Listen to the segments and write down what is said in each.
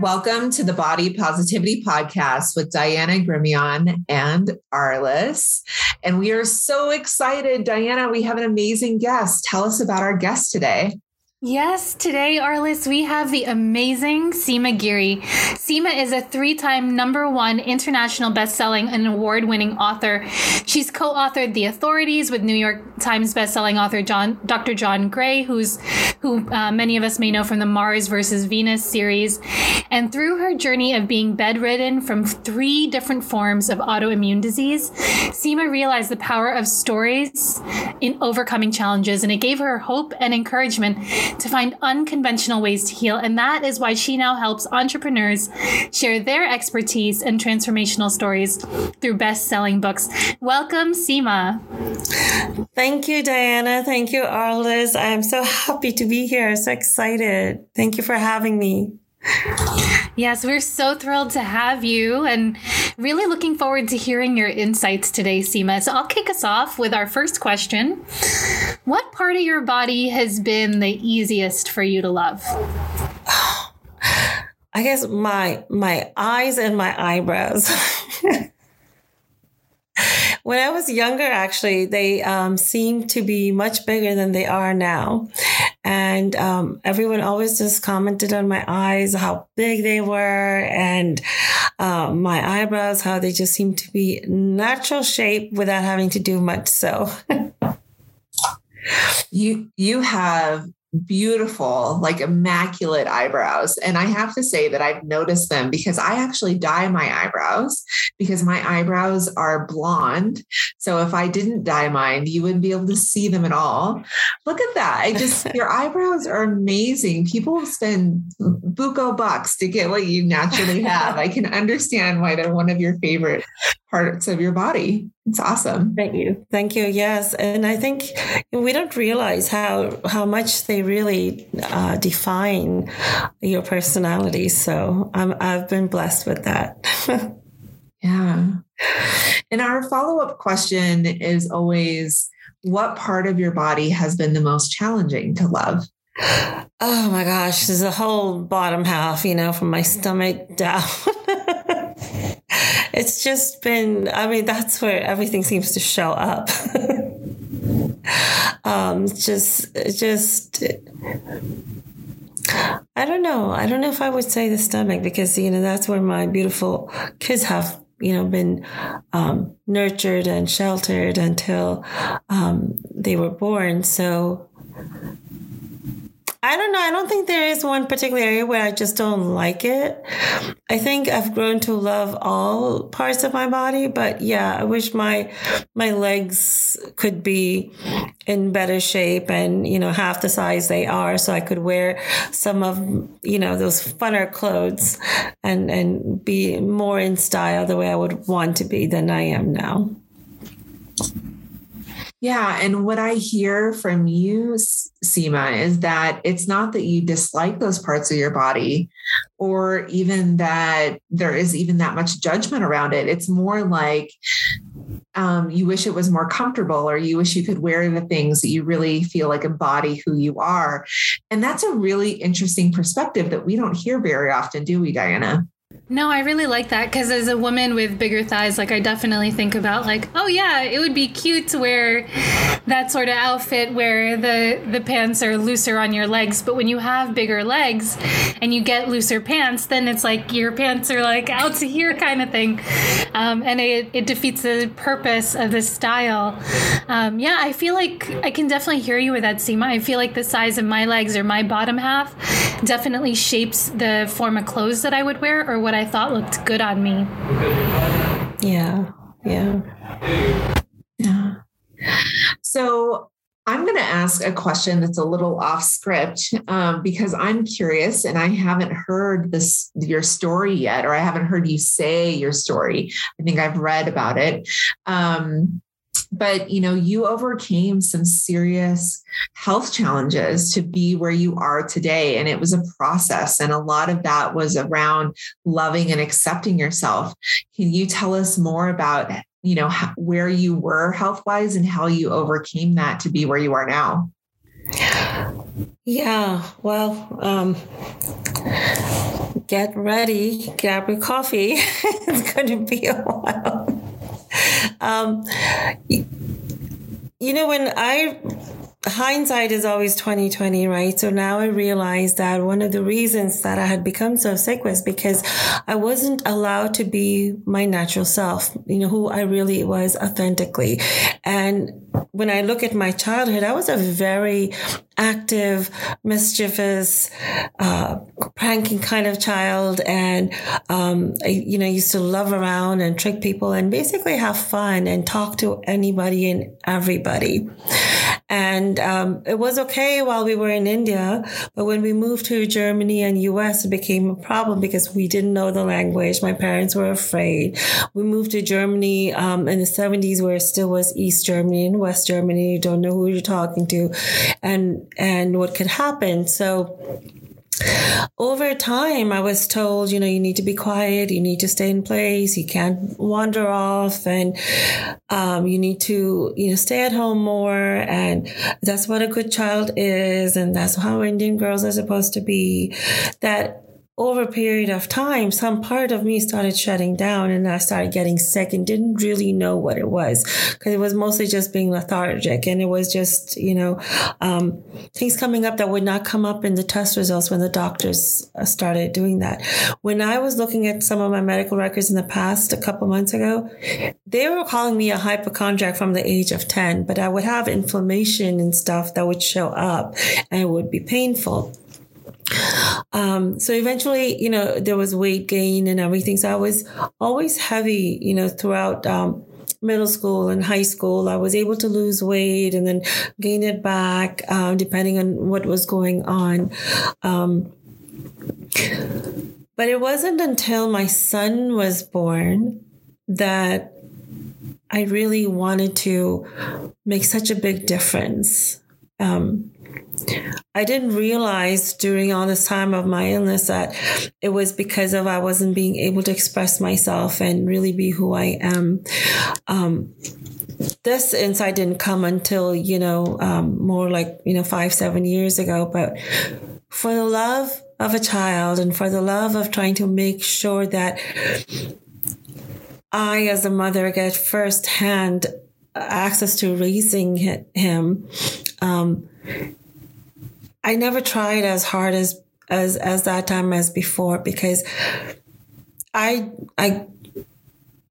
Welcome to the Body Positivity Podcast with Diana Grimion and Arliss. And we are so excited. Diana, we have an amazing guest. Tell us about our guest today. Yes, today, Arliss, we have the amazing Seema Giri. Seema is a three time number one international best-selling and award-winning author. She's co-authored The Authorities with New York Times best-selling author John, Dr. John Gray, who's who uh, many of us may know from the Mars versus Venus series. And through her journey of being bedridden from three different forms of autoimmune disease, Seema realized the power of stories in overcoming challenges, and it gave her hope and encouragement to find unconventional ways to heal. And that is why she now helps entrepreneurs share their expertise and transformational stories through best selling books. Welcome, Seema. Thank you, Diana. Thank you, Arliss. I'm so happy to be here. So excited. Thank you for having me. Yes, we're so thrilled to have you and really looking forward to hearing your insights today, Seema. So I'll kick us off with our first question. What part of your body has been the easiest for you to love? I guess my my eyes and my eyebrows. when I was younger, actually, they um, seemed to be much bigger than they are now. And um, everyone always just commented on my eyes, how big they were, and uh, my eyebrows, how they just seemed to be natural shape without having to do much. So. you you have beautiful, like immaculate eyebrows. And I have to say that I've noticed them because I actually dye my eyebrows because my eyebrows are blonde. So if I didn't dye mine, you wouldn't be able to see them at all. Look at that. I just, your eyebrows are amazing. People spend buco bucks to get what you naturally have. I can understand why they're one of your favorite parts of your body. It's awesome. Thank you. Thank you. Yes, and I think we don't realize how how much they really uh, define your personality. So I'm, I've been blessed with that. yeah. And our follow up question is always, what part of your body has been the most challenging to love? Oh my gosh, there's a whole bottom half, you know, from my stomach down. it's just been, I mean, that's where everything seems to show up. um, just, just, I don't know. I don't know if I would say the stomach because, you know, that's where my beautiful kids have you know been um, nurtured and sheltered until um, they were born so I don't know. I don't think there is one particular area where I just don't like it. I think I've grown to love all parts of my body, but yeah, I wish my my legs could be in better shape and you know half the size they are, so I could wear some of you know those funner clothes and and be more in style the way I would want to be than I am now. Yeah. And what I hear from you, Seema, is that it's not that you dislike those parts of your body or even that there is even that much judgment around it. It's more like um, you wish it was more comfortable or you wish you could wear the things that you really feel like embody who you are. And that's a really interesting perspective that we don't hear very often, do we, Diana? No, I really like that because as a woman with bigger thighs, like I definitely think about like, oh yeah, it would be cute to wear that sort of outfit where the the pants are looser on your legs. But when you have bigger legs and you get looser pants, then it's like your pants are like out to here kind of thing, um, and it, it defeats the purpose of the style. Um, yeah, I feel like I can definitely hear you with that, Seema. I feel like the size of my legs or my bottom half definitely shapes the form of clothes that I would wear or what I thought looked good on me. Yeah. Yeah. Yeah. So I'm going to ask a question that's a little off script um, because I'm curious and I haven't heard this your story yet, or I haven't heard you say your story. I think I've read about it. Um, but you know you overcame some serious health challenges to be where you are today and it was a process and a lot of that was around loving and accepting yourself can you tell us more about you know where you were health wise and how you overcame that to be where you are now yeah well um get ready, grab your coffee. it's going to be a while. Um, you know, when I hindsight is always 2020 right? So now i realize that one of the reasons that i had become so sick was because i wasn't allowed to be my natural self you know who i really was authentically. And when i look at my childhood i was a very active mischievous uh, pranking kind of child. And um, I, you know used to love around and trick people and basically have fun and talk to anybody and everybody and um, it was okay while we were in India, but when we moved to Germany and US, it became a problem because we didn't know the language. My parents were afraid. We moved to Germany um, in the 70s, where it still was East Germany and West Germany. You don't know who you're talking to, and and what could happen. So over time, I was told, you know, you need to be quiet, you need to stay in place, you can't wander off, and um, you need to, you know, stay at home more. And that's what a good child is, and that's how Indian girls are supposed to be. That over a period of time, some part of me started shutting down and I started getting sick and didn't really know what it was because it was mostly just being lethargic and it was just, you know, um, things coming up that would not come up in the test results when the doctors uh, started doing that. When I was looking at some of my medical records in the past, a couple months ago, they were calling me a hypochondriac from the age of 10, but I would have inflammation and stuff that would show up and it would be painful. Um, so eventually, you know, there was weight gain and everything. So I was always heavy, you know, throughout um, middle school and high school. I was able to lose weight and then gain it back, uh, depending on what was going on. Um, but it wasn't until my son was born that I really wanted to make such a big difference. Um, I didn't realize during all this time of my illness that it was because of I wasn't being able to express myself and really be who I am. Um, this insight didn't come until you know um, more like you know five seven years ago but for the love of a child and for the love of trying to make sure that i as a mother get firsthand access to raising him um, I never tried as hard as as as that time as before because I I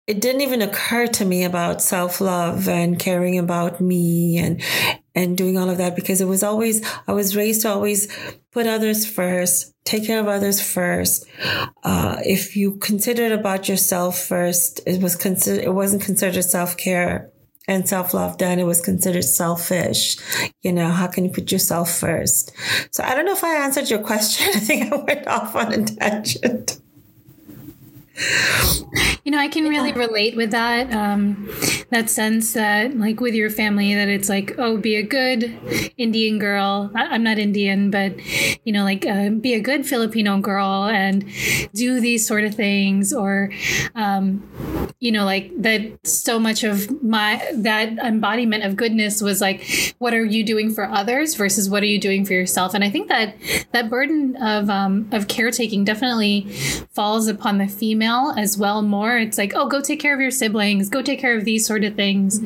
it didn't even occur to me about self-love and caring about me and and doing all of that because it was always I was raised to always put others first, take care of others first. Uh, if you considered about yourself first, it was considered it wasn't considered self-care and self love, then it was considered selfish. You know, how can you put yourself first? So I don't know if I answered your question. I think I went off on a tangent. You know, I can really relate with that. Um, that sense that, like, with your family, that it's like, oh, be a good Indian girl. I- am not Indian, but, you know, like, uh, be a good Filipino girl and do these sort of things. Or, um, you know, like, that so much of my, that embodiment of goodness was like, what are you doing for others versus what are you doing for yourself? And I think that that burden of, um, of caretaking definitely falls upon the female female as well more it's like oh go take care of your siblings go take care of these sort of things.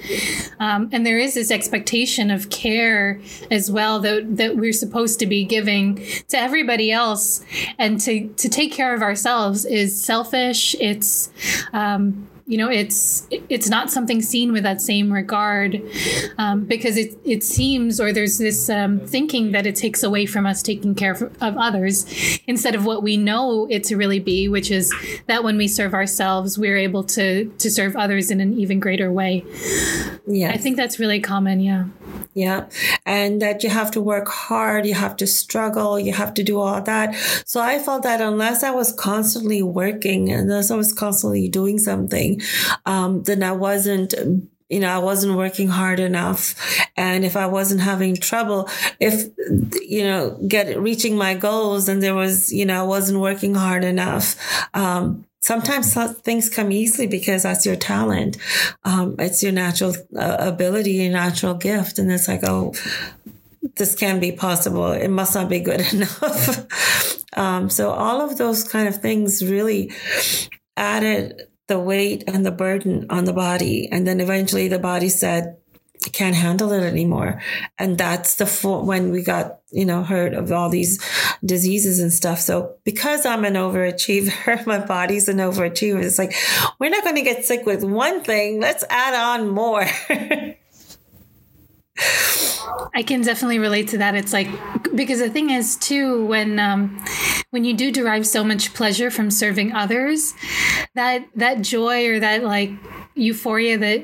Um, and there is this expectation of care as well that that we're supposed to be giving to everybody else. And to to take care of ourselves is selfish. It's um, you know it's it's not something seen with that same regard um, because it it seems or there's this um, thinking that it takes away from us taking care of, of, others instead of what we know it to really be which is that when we serve ourselves we're able to to serve others in an even greater way yeah i think that's really common yeah yeah. And that you have to work hard, you have to struggle, you have to do all that. So I felt that unless I was constantly working, unless I was constantly doing something, um, then I wasn't you know, I wasn't working hard enough. And if I wasn't having trouble, if, you know, get reaching my goals and there was, you know, I wasn't working hard enough, um, sometimes things come easily because that's your talent. Um, it's your natural uh, ability, your natural gift. And it's like, oh, this can be possible. It must not be good enough. Um, so all of those kind of things really added the weight and the burden on the body. And then eventually the body said, can't handle it anymore. And that's the when we got, you know, heard of all these diseases and stuff. So because I'm an overachiever, my body's an overachiever. It's like, we're not going to get sick with one thing. Let's add on more. I can definitely relate to that. It's like because the thing is too when um, when you do derive so much pleasure from serving others, that that joy or that like euphoria that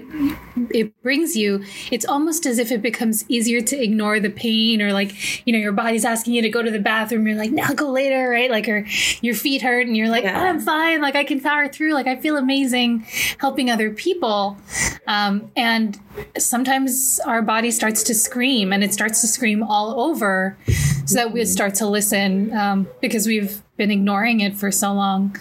it brings you, it's almost as if it becomes easier to ignore the pain or like, you know, your body's asking you to go to the bathroom. You're like, now go later, right? Like, or your feet hurt and you're like, yeah. oh, I'm fine. Like, I can power through. Like, I feel amazing helping other people. Um, and sometimes our body starts to scream and it starts to scream all over so that we start to listen um, because we've been ignoring it for so long.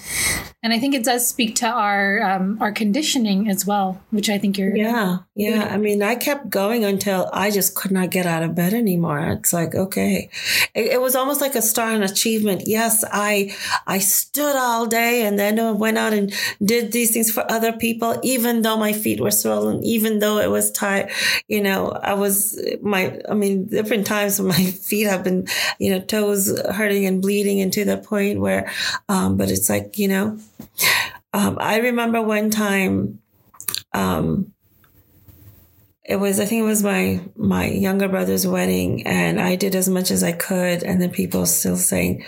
And I think it does speak to our um, our conditioning as well, which I think you're. Yeah, yeah. I mean, I kept going until I just could not get out of bed anymore. It's like okay, it, it was almost like a star and achievement. Yes, I I stood all day and then went out and did these things for other people, even though my feet were swollen, even though it was tight. You know, I was my. I mean, different times when my feet have been, you know, toes hurting and bleeding, and to the point point where, um, but it's like, you know, um, I remember one time, um, it was, I think it was my, my younger brother's wedding and I did as much as I could. And then people still saying,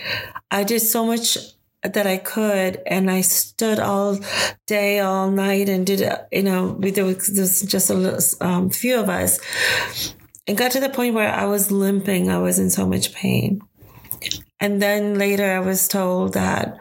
I did so much that I could, and I stood all day, all night, and did you know there was, there was just a little, um, few of us, and got to the point where I was limping. I was in so much pain, and then later I was told that,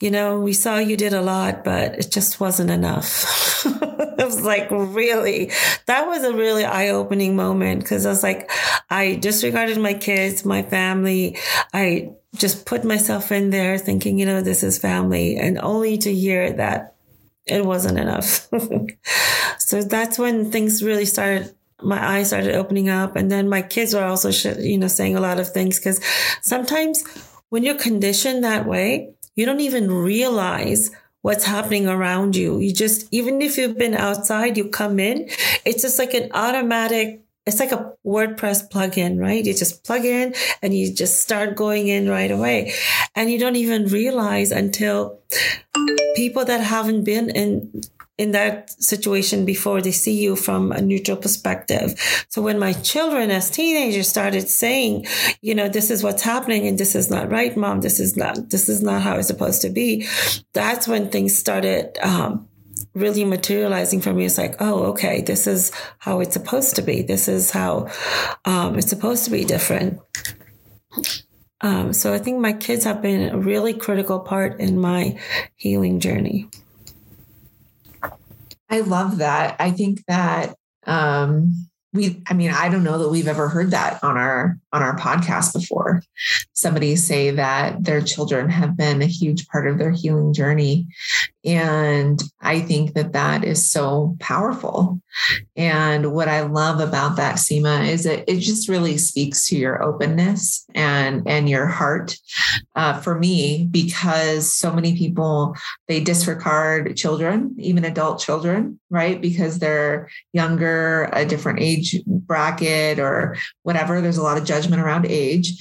you know, we saw you did a lot, but it just wasn't enough. it was like, really? That was a really eye opening moment because I was like, I disregarded my kids, my family. I just put myself in there thinking, you know, this is family, and only to hear that it wasn't enough. so that's when things really started my eyes started opening up and then my kids were also you know saying a lot of things because sometimes when you're conditioned that way you don't even realize what's happening around you you just even if you've been outside you come in it's just like an automatic it's like a WordPress plugin, right? You just plug in and you just start going in right away. And you don't even realize until people that haven't been in in that situation before they see you from a neutral perspective. So when my children as teenagers started saying, you know, this is what's happening and this is not right, mom, this is not, this is not how it's supposed to be. That's when things started, um, really materializing for me. It's like, oh, okay, this is how it's supposed to be. This is how, um, it's supposed to be different. Um, so I think my kids have been a really critical part in my healing journey. I love that. I think that um, we i mean i don't know that we've ever heard that on our on our podcast before. Somebody say that their children have been a huge part of their healing journey. And i think that that is so powerful. And what i love about that seema is that it just really speaks to your openness and and your heart. Uh, for me because so many people they disregard children even adult children right? Because they're younger a different age bracket or whatever. There's a lot of judgment around age.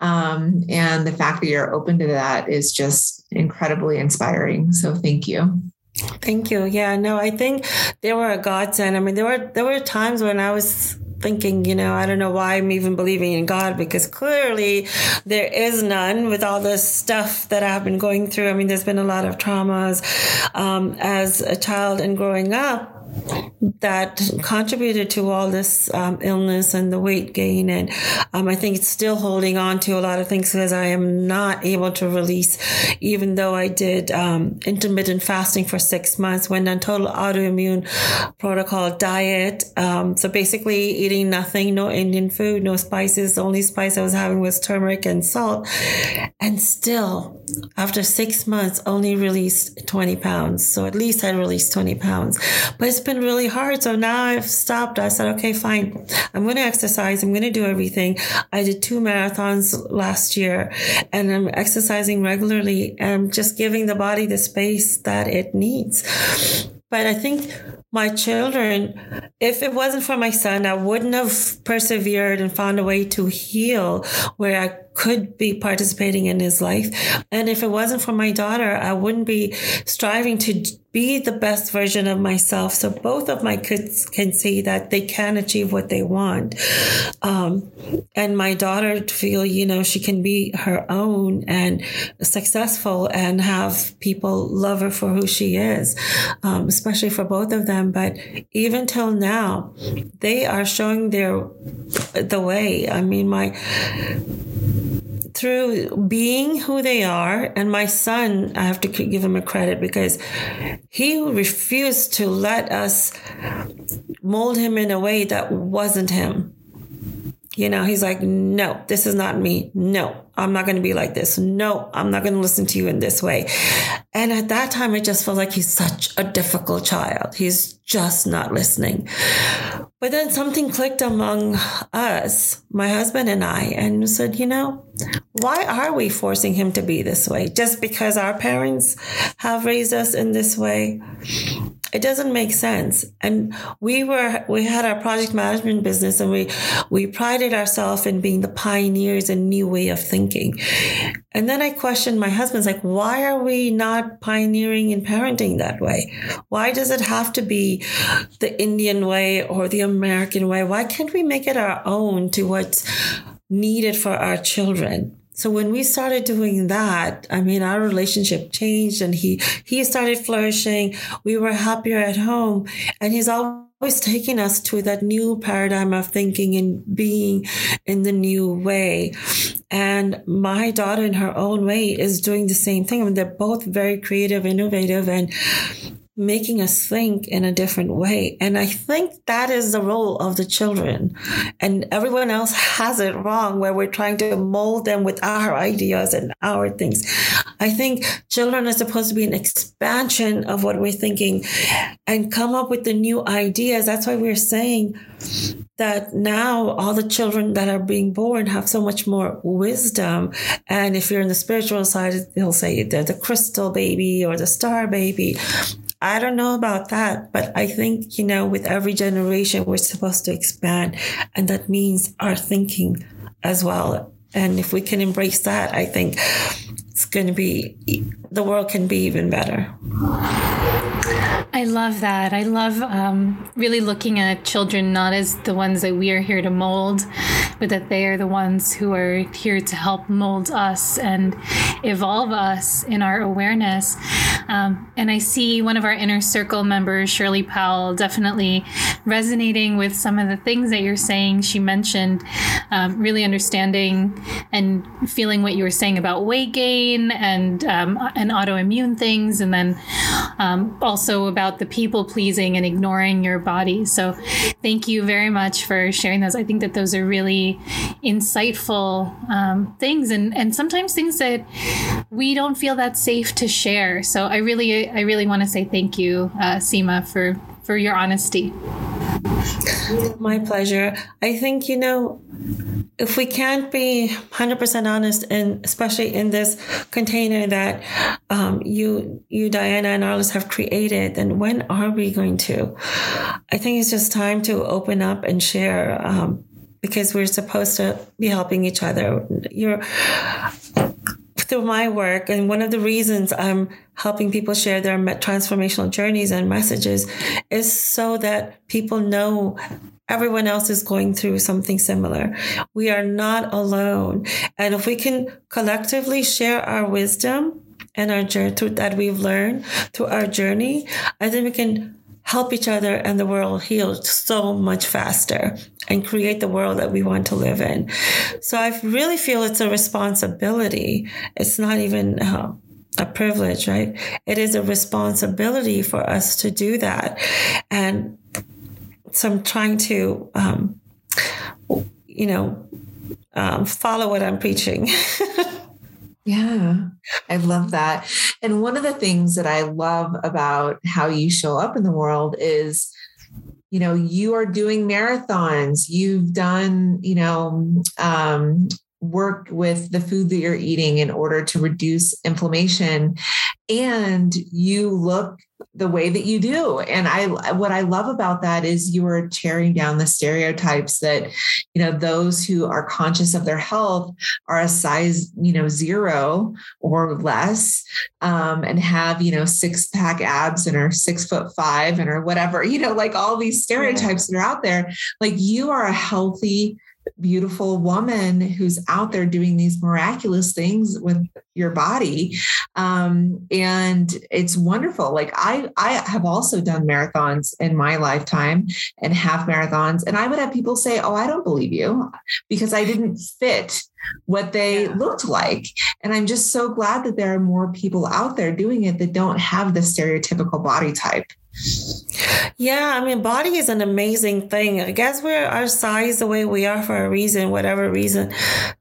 Um, and the fact that you're open to that is just incredibly inspiring. So thank you. Thank you. Yeah, no, I think they were a godsend. I mean, there were there were times when I was thinking, you know, I don't know why I'm even believing in God because clearly there is none with all this stuff that I've been going through. I mean, there's been a lot of traumas um, as a child and growing up that contributed to all this um, illness and the weight gain. And um, I think it's still holding on to a lot of things because I am not able to release, even though I did um, intermittent fasting for six months, went on total autoimmune protocol diet. Um, so basically eating nothing, no Indian food, no spices. The only spice I was having was turmeric and salt. And still, after six months, only released 20 pounds. So at least I released 20 pounds. But it's been really hard. So now I've stopped. I said, okay, fine. I'm going to exercise. I'm going to do everything. I did two marathons last year and I'm exercising regularly and just giving the body the space that it needs. But I think my children, if it wasn't for my son, I wouldn't have persevered and found a way to heal where I could be participating in his life. And if it wasn't for my daughter, I wouldn't be striving to be the best version of myself. So both of my kids can see that they can achieve what they want. Um, and my daughter feel, you know, she can be her own and successful and have people love her for who she is, um, especially for both of them. But even till now, they are showing their, the way. I mean, my, through being who they are. And my son, I have to give him a credit because he refused to let us mold him in a way that wasn't him. You know, he's like, no, this is not me. No, I'm not going to be like this. No, I'm not going to listen to you in this way. And at that time, I just felt like he's such a difficult child. He's just not listening. But then something clicked among us, my husband and I, and said, you know, why are we forcing him to be this way? Just because our parents have raised us in this way? It doesn't make sense. And we were, we had our project management business and we, we prided ourselves in being the pioneers in new way of thinking. And then I questioned my husband's like, why are we not pioneering in parenting that way? Why does it have to be the Indian way or the American way? Why can't we make it our own to what's needed for our children? So when we started doing that, I mean, our relationship changed and he, he started flourishing. We were happier at home and he's always taking us to that new paradigm of thinking and being in the new way. And my daughter in her own way is doing the same thing. I mean, they're both very creative, innovative, and making us think in a different way. And I think that is the role of the children. And everyone else has it wrong where we're trying to mold them with our ideas and our things. I think children are supposed to be an expansion of what we're thinking and come up with the new ideas. That's why we're saying that now all the children that are being born have so much more wisdom. And if you're in the spiritual side, they'll say they're the crystal baby or the star baby. I don't know about that, but I think, you know, with every generation, we're supposed to expand. And that means our thinking as well. And if we can embrace that, I think it's going to be, the world can be even better. I love that. I love um, really looking at children not as the ones that we are here to mold, but that they are the ones who are here to help mold us and evolve us in our awareness. Um, and I see one of our inner circle members, Shirley Powell, definitely resonating with some of the things that you're saying. She mentioned um, really understanding and feeling what you were saying about weight gain and um, and autoimmune things, and then um, also about the people pleasing and ignoring your body. So thank you very much for sharing those. I think that those are really insightful um, things and, and sometimes things that we don't feel that safe to share. So I really, I really want to say thank you, uh, Seema, for, for your honesty. My pleasure. I think, you know, if we can't be 100% honest, and especially in this container that um, you, you, Diana, and Arliss have created, then when are we going to? I think it's just time to open up and share um, because we're supposed to be helping each other. You're through my work, and one of the reasons I'm helping people share their transformational journeys and messages is so that people know everyone else is going through something similar. We are not alone. And if we can collectively share our wisdom and our journey that we've learned through our journey, I think we can help each other and the world heal so much faster and create the world that we want to live in. So I really feel it's a responsibility. It's not even uh, a privilege, right? It is a responsibility for us to do that. And so I'm trying to, um, you know, um, follow what I'm preaching. Yeah, I love that. And one of the things that I love about how you show up in the world is you know, you are doing marathons, you've done, you know, um, work with the food that you're eating in order to reduce inflammation. And you look the way that you do. And i what i love about that is you are tearing down the stereotypes that you know those who are conscious of their health are a size you know zero or less um, and have you know six pack abs and are six foot five and or whatever you know like all these stereotypes that are out there. Like you are a healthy beautiful woman who's out there doing these miraculous things with your body. Um, and it's wonderful. Like i i have also done marathons in my lifetime and half marathons. And i would have people say oh i don't believe you because i didn't fit what they yeah. looked like. And i'm just so glad that there are more people out there doing it that don't have the stereotypical body type yeah, I mean, body is an amazing thing. I guess we're our size the way we are for a reason, whatever reason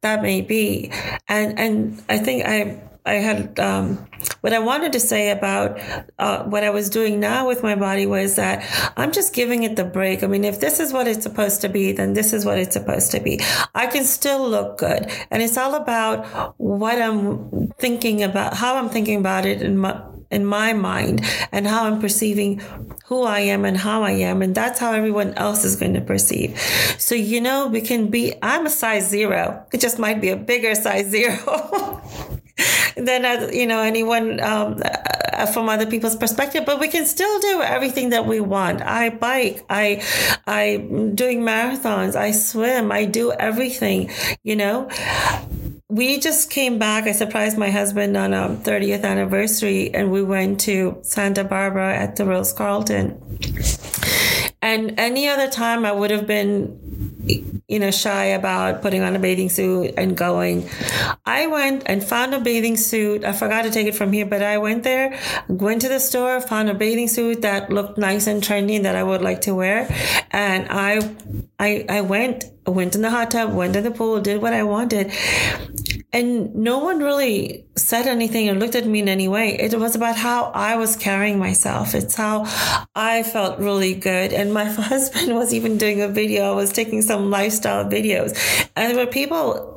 that may be. And and I think I I had um, what I wanted to say about uh, what I was doing now with my body was that I'm just giving it the break. I mean, if this is what it's supposed to be, then this is what it's supposed to be. I can still look good, and it's all about what I'm thinking about, how I'm thinking about it and my in my mind and how I'm perceiving who I am and how I am. And that's how everyone else is going to perceive. So, you know, we can be, I'm a size zero. It just might be a bigger size zero. than uh, you know anyone um, uh, from other people's perspective but we can still do everything that we want i bike i i'm doing marathons i swim i do everything you know we just came back. I surprised my husband on a 30th anniversary and we went to Santa Barbara at the Ritz-Carlton. And any other time I would have been, you know, shy about putting on a bathing suit and going. I went and found a bathing suit. I forgot to take it from here, but I went there, went to the store, found a bathing suit that looked nice and trendy that I would like to wear. And I, I, I went, went in the hot tub, went to the pool, did what I wanted and no one really said anything or looked at me in any way. It was about how I was carrying myself. It's how I felt really good. And my husband was even doing a video. I was taking some lifestyle videos, and there were people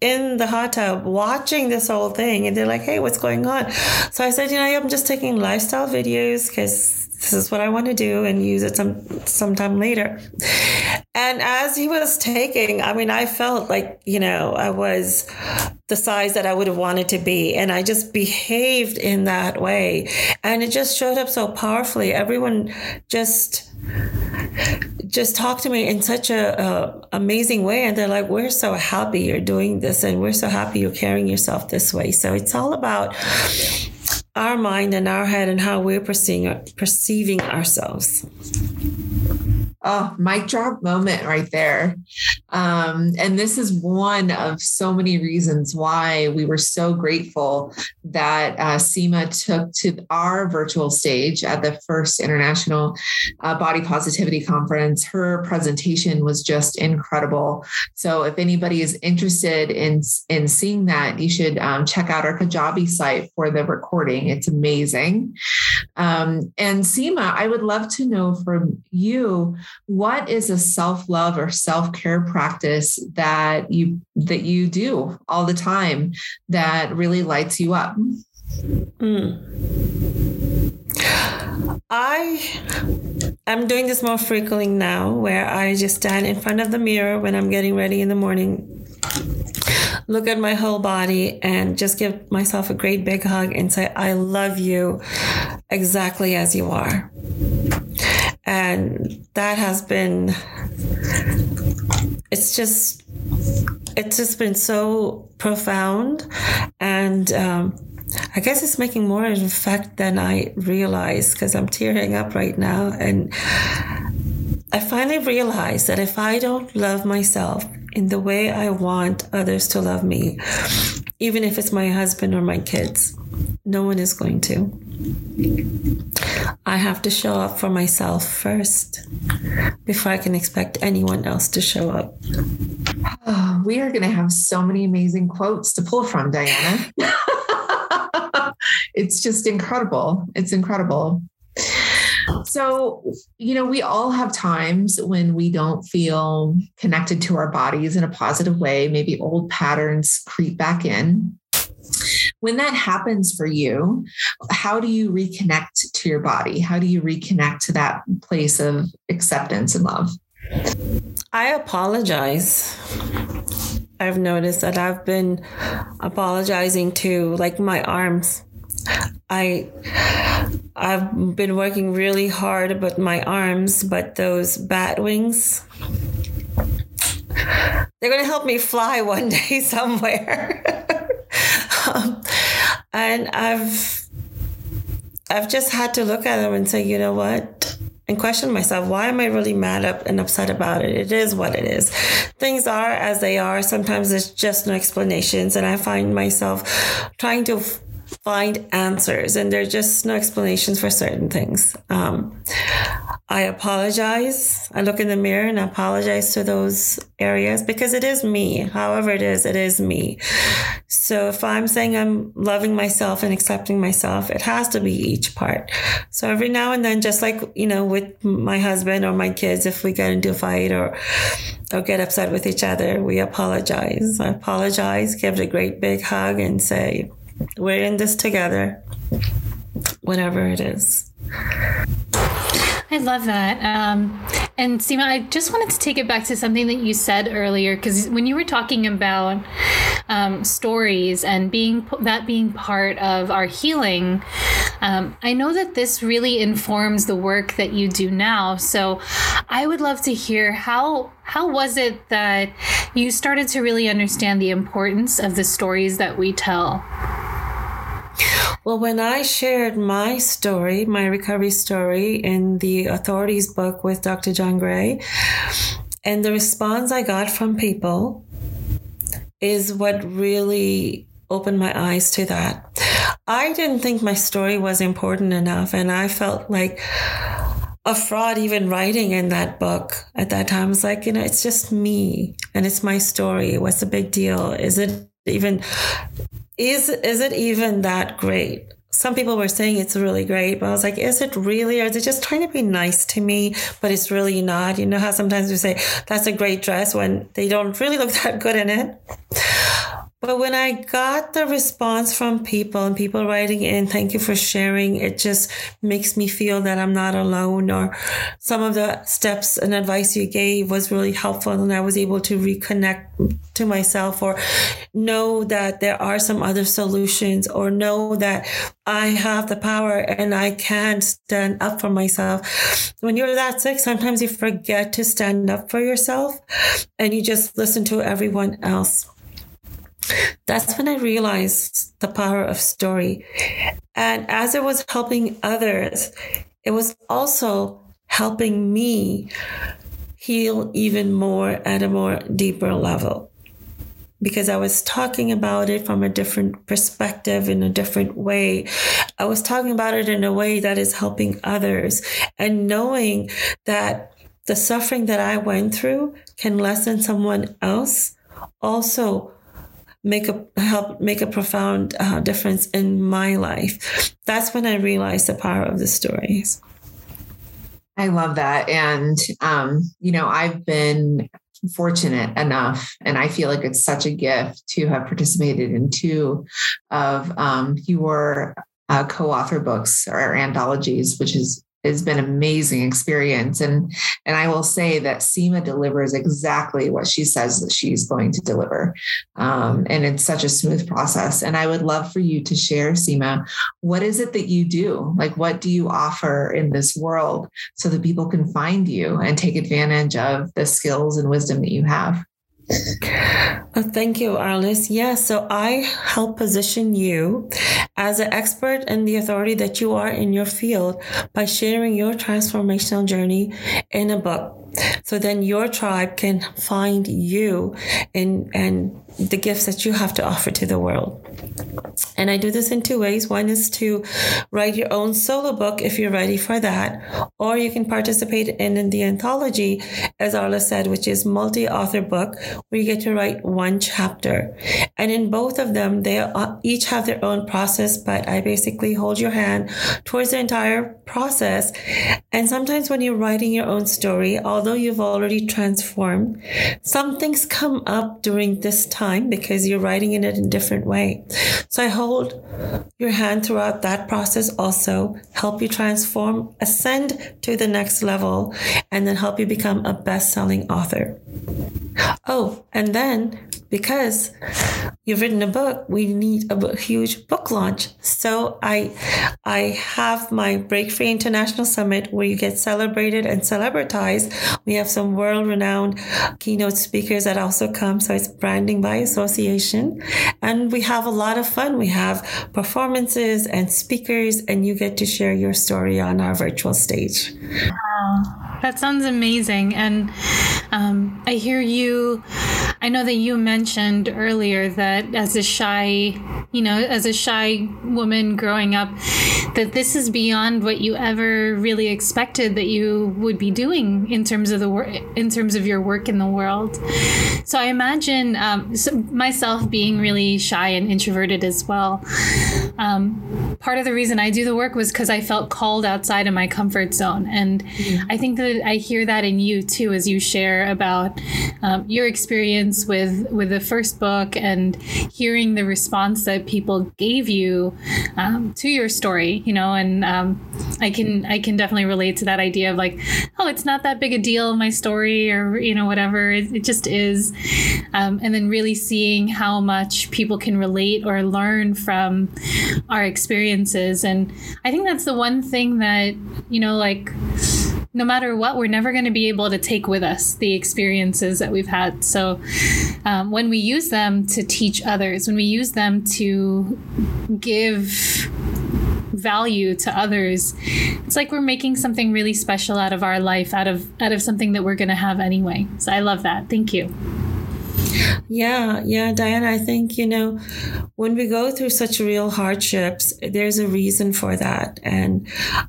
in the hot tub watching this whole thing and they're like hey what's going on so i said you know i'm just taking lifestyle videos because this is what I want to do and use it some sometime later. And as he was taking, I mean, I felt like, you know, I was the size that I would have wanted to be. And I just behaved in that way. And it just showed up so powerfully. Everyone just just talked to me in such a, a, amazing way and they're like we're so happy you're doing this and we're so happy you're carrying yourself this way so it's all about our mind and our head and how we're perceiving perceiving ourselves. Oh, mic drop moment right there. Um, and this is one of so many reasons why we were so grateful that uh, Seema took to our virtual stage at the first International uh, Body Positivity Conference. Her presentation was just incredible. So, if anybody is interested in, in seeing that, you should um, check out our Kajabi site for the recording. It's amazing. Um, and Seema, I would love to know from you what is a self-love or self-care practice that you that you do all the time that really lights you up mm. I am doing this more frequently now where I just stand in front of the mirror when I'm getting ready in the morning, look at my whole body, and just give myself a great big hug and say, I love you exactly as you are and that has been it's just it's just been so profound and um, I guess it's making more of an effect than I realized because I'm tearing up right now. And I finally realized that if I don't love myself in the way I want others to love me, even if it's my husband or my kids, no one is going to. I have to show up for myself first before I can expect anyone else to show up. Oh, we are going to have so many amazing quotes to pull from, Diana. it's just incredible. It's incredible. So, you know, we all have times when we don't feel connected to our bodies in a positive way. Maybe old patterns creep back in. When that happens for you, how do you reconnect to your body? How do you reconnect to that place of acceptance and love? I apologize. I've noticed that I've been apologizing to like my arms. I I've been working really hard about my arms, but those bat wings they're going to help me fly one day somewhere. um, and I've I've just had to look at them and say, you know what? And question myself, why am I really mad up and upset about it? It is what it is. Things are as they are. Sometimes there's just no explanations. And I find myself trying to find answers and there's just no explanations for certain things. Um, I apologize. I look in the mirror and I apologize to those areas because it is me. However, it is, it is me. So if I'm saying I'm loving myself and accepting myself, it has to be each part. So every now and then, just like, you know, with my husband or my kids, if we get into a fight or, or get upset with each other, we apologize. I apologize, give it a great big hug and say, we're in this together, whatever it is. I love that. Um, and Seema, I just wanted to take it back to something that you said earlier, because when you were talking about um, stories and being that being part of our healing, um, I know that this really informs the work that you do now. So I would love to hear how how was it that you started to really understand the importance of the stories that we tell. Well, when I shared my story, my recovery story in the authorities book with Dr. John Gray, and the response I got from people is what really opened my eyes to that. I didn't think my story was important enough, and I felt like a fraud even writing in that book at that time. I was like, you know, it's just me and it's my story. What's the big deal? Is it even is is it even that great? Some people were saying it's really great, but I was like, is it really? Or is it just trying to be nice to me, but it's really not? You know how sometimes we say that's a great dress when they don't really look that good in it. But when I got the response from people and people writing in, thank you for sharing, it just makes me feel that I'm not alone or some of the steps and advice you gave was really helpful and I was able to reconnect to myself or know that there are some other solutions or know that I have the power and I can stand up for myself. When you're that sick, sometimes you forget to stand up for yourself and you just listen to everyone else that's when I realized the power of story. And as it was helping others, it was also helping me heal even more at a more deeper level. Because I was talking about it from a different perspective in a different way. I was talking about it in a way that is helping others and knowing that the suffering that I went through can lessen someone else also make a help make a profound uh, difference in my life. That's when I realized the power of the stories. I love that, and um, you know, I've been fortunate enough, and I feel like it's such a gift to have participated in two of um, your uh, co-author books or anthologies, which is has been amazing experience. And and i will say that Seema delivers exactly what she says that she's going to deliver. Um, and it's such a smooth process. And i would love for you to share Seema what is it that you do? Like what do you offer in this world so that people can find you and take advantage of the skills and wisdom that you have well, thank you, Arliss. Yes, yeah, so I help position you as an expert and the authority that you are in your field by sharing your transformational journey in a book. So then your tribe can find you and, and the gifts that you have to offer to the world. And I do this in two ways. One is to write your own solo book if you're ready for that, or you can participate in, the anthology, as Arliss said, which is multi-author book where you get to write one chapter. And in both of them, they each have their own process, but I basically hold your hand towards the entire process. And sometimes when you're writing your own story, although you've already transformed, some things come up during this time because you're writing in it in a different way. So I hold your hand throughout that process also, help you transform, ascend to the next level, and then help you become a best selling author. Oh, and then because you've written a book, we need a huge book launch. So I, I have my Break Free International Summit where you get celebrated and celebritized. We have some world renowned keynote speakers that also come. So it's branding by association and we have a lot of fun. We have performances and speakers and you get to share your story on our virtual stage. Wow. That sounds amazing. And um, I hear you, I know that you mentioned earlier that as a shy, you know, as a shy woman growing up, that this is beyond what you ever really expected that you would be doing in terms of the work, in terms of your work in the world. So I imagine um, so myself being really shy and introverted as well. Um, part of the reason I do the work was because I felt called outside of my comfort zone. And mm-hmm. I think that I hear that in you too, as you share about um, your experience with with the first book and hearing the response that people gave you um, to your story. You know, and um, I can I can definitely relate to that idea of like, oh, it's not that big a deal, my story, or you know, whatever. It, it just is, um, and then really seeing how much people can relate or learn from our experiences, and I think that's the one thing that you know, like no matter what, we're never going to be able to take with us the experiences that we've had. So um, when we use them to teach others, when we use them to give value to others it's like we're making something really special out of our life out of out of something that we're going to have anyway so i love that thank you yeah, yeah, Diana, I think, you know, when we go through such real hardships, there's a reason for that. And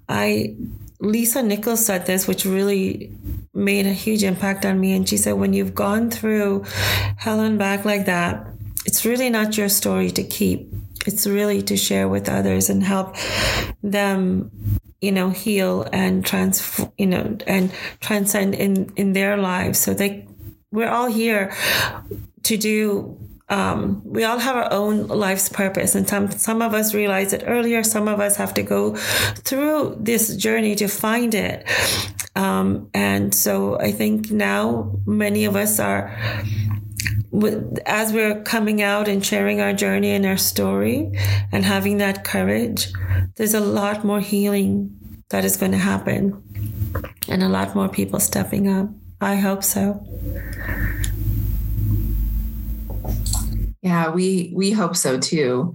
I Lisa Nichols said this, which really made a huge impact on me. And she said, when you've gone through hell and back like that, it's really not your story to keep. It's really to share with others and help them, you know, heal and trans, you know, and transcend in, in their lives. So they, we're all here to do um, we all have our own life's purpose, and some some of us realize it earlier. Some of us have to go through this journey to find it. Um, and so I think now many of us are as we're coming out and sharing our journey and our story and having that courage, there's a lot more healing that is going to happen and a lot more people stepping up. I hope so. Yeah, we we hope so too.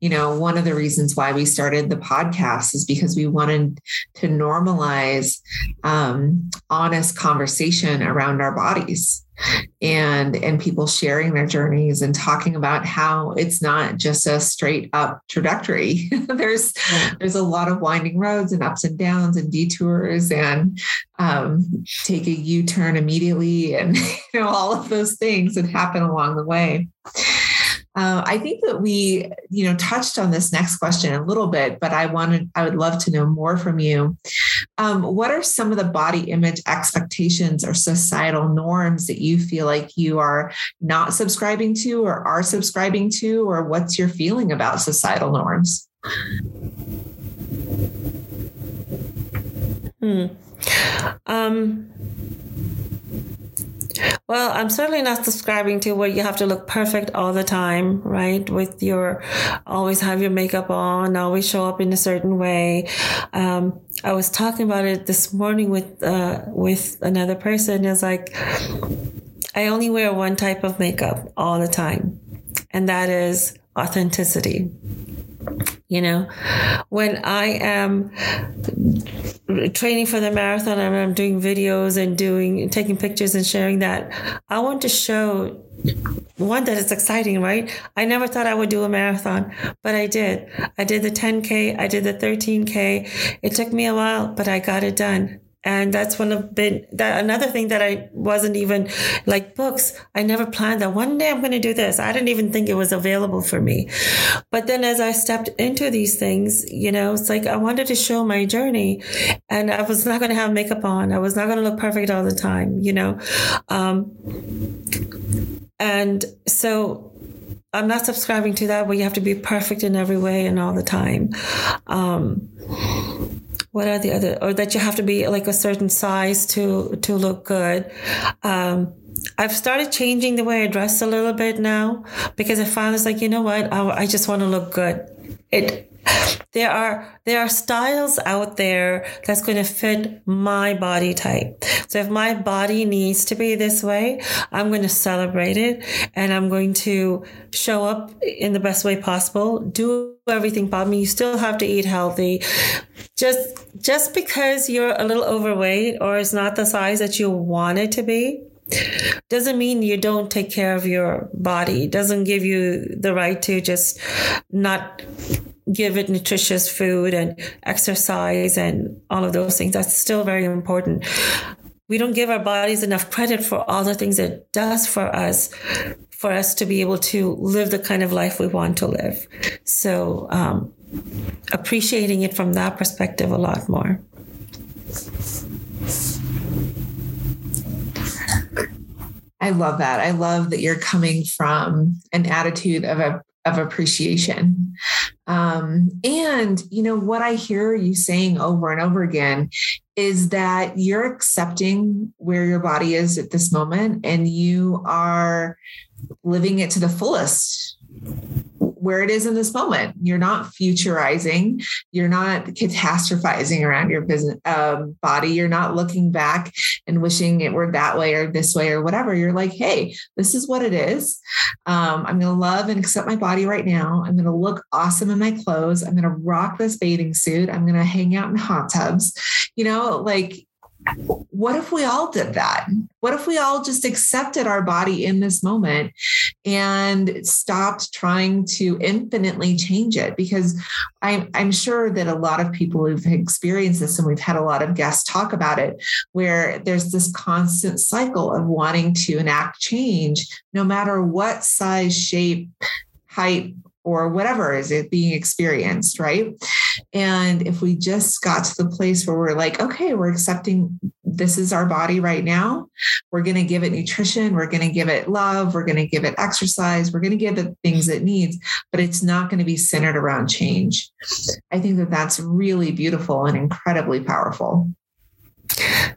You know, one of the reasons why we started the podcast is because we wanted to normalize um, honest conversation around our bodies and and people sharing their journeys and talking about how it's not just a straight up trajectory. There's there's a lot of winding roads and ups and downs and detours and um, take a u-turn immediately and you know all of those things that happen along the way uh, I think that we, you know, touched on this next question a little bit, but I wanted, I would love to know more from you. Um, what are some of the body image expectations or societal norms that you feel like you are not subscribing to or are subscribing to, or what's your feeling about societal norms? Hmm. Um, well, I'm certainly not subscribing to where you have to look perfect all the time, right? With your always have your makeup on, always show up in a certain way. Um, I was talking about it this morning with uh, with another person. It's like I only wear one type of makeup all the time, and that is authenticity. You know, when I am training for the marathon and I'm doing videos and doing taking pictures and sharing that, I want to show one that it's exciting, right? I never thought I would do a marathon, but I did. I did the 10K, I did the 13K. It took me a while, but I got it done and that's one of been that another thing that I wasn't even like books. I never planned that one day I'm going to do this. I didn't even think it was available for me. But then as I stepped into these things, you know, it's like I wanted to show my journey and I was not going to have makeup on. I was not going to look perfect all the time, you know. Um, and so I'm not subscribing to that where you have to be perfect in every way and all the time. Um, what are the other or that you have to be like a certain size to to look good um, I've started changing the way I dress a little bit now because I found it's like, you know what? I, I just want to look good. It, there are there are styles out there that's going to fit my body type. So if my body needs to be this way, I'm going to celebrate it and I'm going to show up in the best way possible. Do everything possible. You still have to eat healthy. Just just because you're a little overweight or it's not the size that you want it to be, doesn't mean you don't take care of your body. Doesn't give you the right to just not give it nutritious food and exercise and all of those things. That's still very important. We don't give our bodies enough credit for all the things it does for us, for us to be able to live the kind of life we want to live. So, um, appreciating it from that perspective a lot more. I love that. I love that you're coming from an attitude of a of appreciation. Um, and you know what I hear you saying over and over again is that you're accepting where your body is at this moment and you are living it to the fullest where it is in this moment. You're not futurizing. You're not catastrophizing around your business um, body. You're not looking back and wishing it were that way or this way or whatever. You're like, hey, this is what it is. Um, I'm going to love and accept my body right now. I'm going to look awesome in my clothes. I'm going to rock this bathing suit. I'm going to hang out in hot tubs. You know, like what if we all did that? What if we all just accepted our body in this moment and stopped trying to infinitely change it? Because I'm, I'm sure that a lot of people who've experienced this, and we've had a lot of guests talk about it, where there's this constant cycle of wanting to enact change, no matter what size, shape, height, or whatever is it being experienced, right? And if we just got to the place where we're like, okay, we're accepting this is our body right now, we're going to give it nutrition, we're going to give it love, we're going to give it exercise, we're going to give it things it needs, but it's not going to be centered around change. I think that that's really beautiful and incredibly powerful.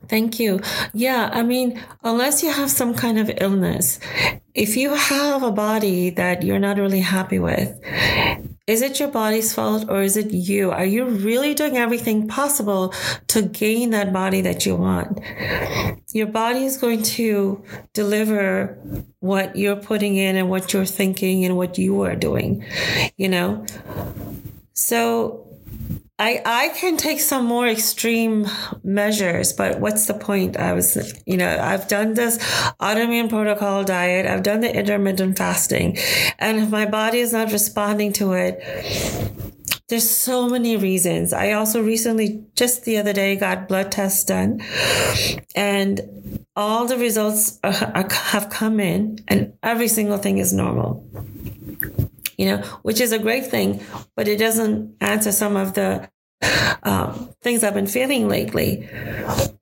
Thank you. Yeah, I mean, unless you have some kind of illness, if you have a body that you're not really happy with, is it your body's fault or is it you? Are you really doing everything possible to gain that body that you want? Your body is going to deliver what you're putting in and what you're thinking and what you are doing, you know? So I, I can take some more extreme measures, but what's the point? I was, you know, I've done this autoimmune protocol diet. I've done the intermittent fasting. And if my body is not responding to it, there's so many reasons. I also recently, just the other day, got blood tests done and all the results are, are, have come in and every single thing is normal you know, which is a great thing, but it doesn't answer some of the um, things I've been feeling lately.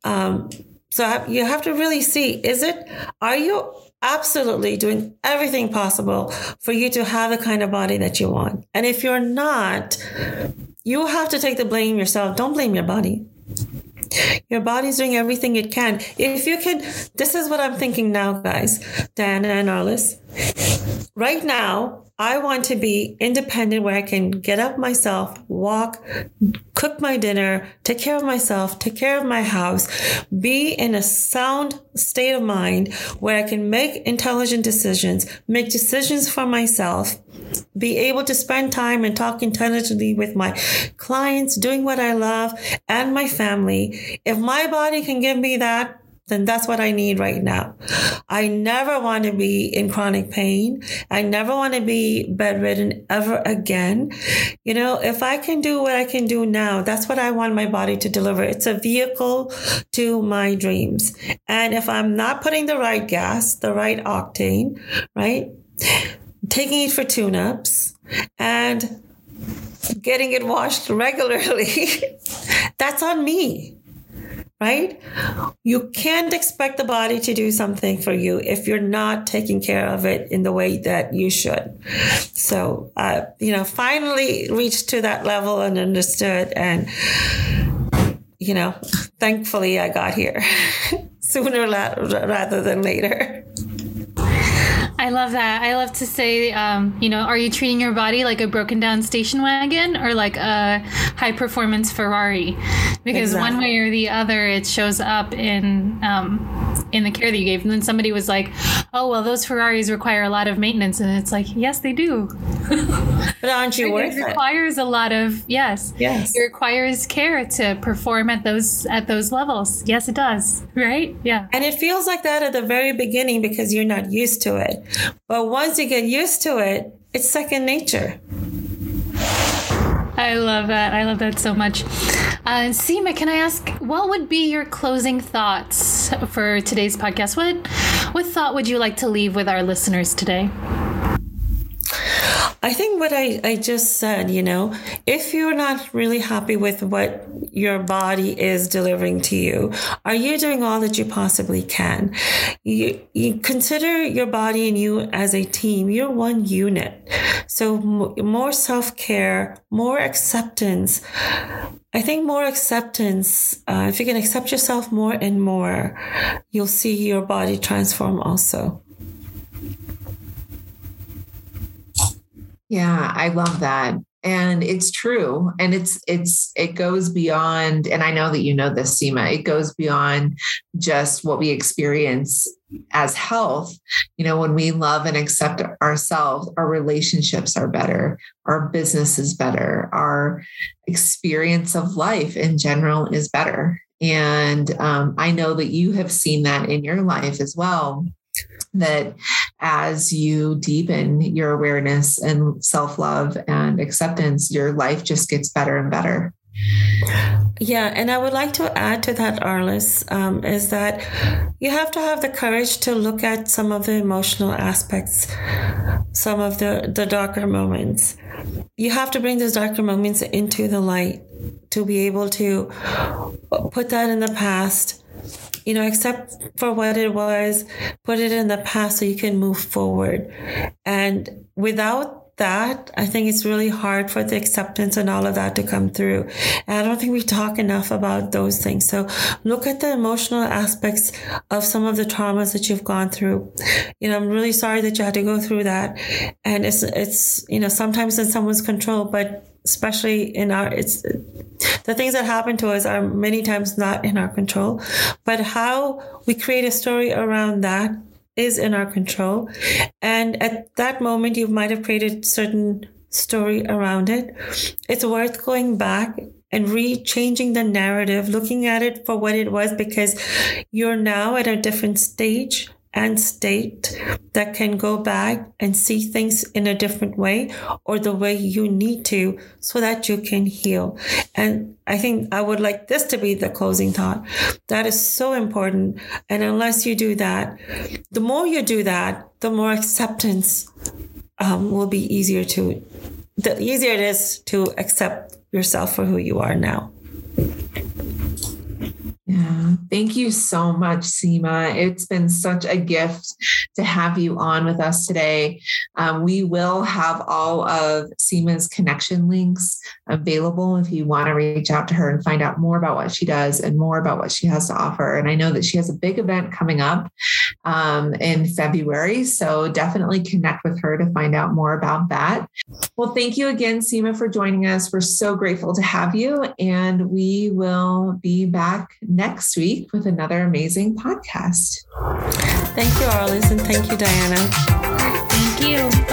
Um, so you have to really see is it, are you absolutely doing everything possible for you to have the kind of body that you want? And if you're not, you have to take the blame yourself. Don't blame your body. Your body's doing everything it can. If you can, this is what I'm thinking now, guys, Diana and Arliss. Right now, I want to be independent where I can get up myself, walk, cook my dinner, take care of myself, take care of my house, be in a sound state of mind where I can make intelligent decisions, make decisions for myself, be able to spend time and talk intelligently with my clients, doing what I love and my family. If my body can give me that, then that's what I need right now. I never want to be in chronic pain. I never want to be bedridden ever again. You know, if I can do what I can do now, that's what I want my body to deliver. It's a vehicle to my dreams. And if I'm not putting the right gas, the right octane, right? Taking it for tune ups and getting it washed regularly, that's on me right? You can't expect the body to do something for you if you're not taking care of it in the way that you should. So, uh, you know, finally reached to that level and understood. And, you know, thankfully I got here sooner rather than later. I love that. I love to say, um, you know, are you treating your body like a broken down station wagon or like a high performance Ferrari? Because exactly. one way or the other, it shows up in um, in the care that you gave. And then somebody was like, "Oh, well, those Ferraris require a lot of maintenance," and it's like, yes, they do. but aren't you worth it? It requires a lot of yes. Yes. It requires care to perform at those at those levels. Yes, it does. Right? Yeah. And it feels like that at the very beginning because you're not used to it. But once you get used to it, it's second nature. I love that. I love that so much. Uh, Seema, can I ask, what would be your closing thoughts for today's podcast? What, what thought would you like to leave with our listeners today? I think what I, I just said, you know, if you're not really happy with what your body is delivering to you, are you doing all that you possibly can? You, you consider your body and you as a team. You're one unit. So more self care, more acceptance. I think more acceptance, uh, if you can accept yourself more and more, you'll see your body transform also. Yeah, I love that. And it's true. And it's, it's, it goes beyond, and I know that you know this, Seema, it goes beyond just what we experience as health. You know, when we love and accept ourselves, our relationships are better, our business is better, our experience of life in general is better. And um, I know that you have seen that in your life as well that as you deepen your awareness and self love and acceptance, your life just gets better and better. Yeah, and I would like to add to that, Arliss, um, is that you have to have the courage to look at some of the emotional aspects, some of the, the darker moments. You have to bring those darker moments into the light to be able to put that in the past you know, accept for what it was, put it in the past so you can move forward. And without that, I think it's really hard for the acceptance and all of that to come through. And I don't think we talk enough about those things. So look at the emotional aspects of some of the traumas that you've gone through. You know, I'm really sorry that you had to go through that. And it's, it's, you know, sometimes in someone's control, but especially in our it's the things that happen to us are many times not in our control but how we create a story around that is in our control. And at that moment you might have created certain story around it. It's worth going back and re-changing the narrative looking at it for what it was because you're now at a different stage and state that can go back and see things in a different way or the way you need to so that you can heal. And I think I would like this to be the closing thought. That is so important. And unless you do that, the more you do that, the more acceptance um, will be easier to, the easier it is to accept yourself for who you are now. Yeah. Thank you so much, Seema. It's been such a gift to have you on with us today. Um, we will have all of Seema's connection links available if you want to reach out to her and find out more about what she does and more about what she has to offer. And I know that she has a big event coming up um, in February. So definitely connect with her to find out more about that. Well, thank you again, Seema, for joining us. We're so grateful to have you. And we will be back next week with another amazing podcast. Thank you, Arliss, and thank you, Diana. Thank you. Bye.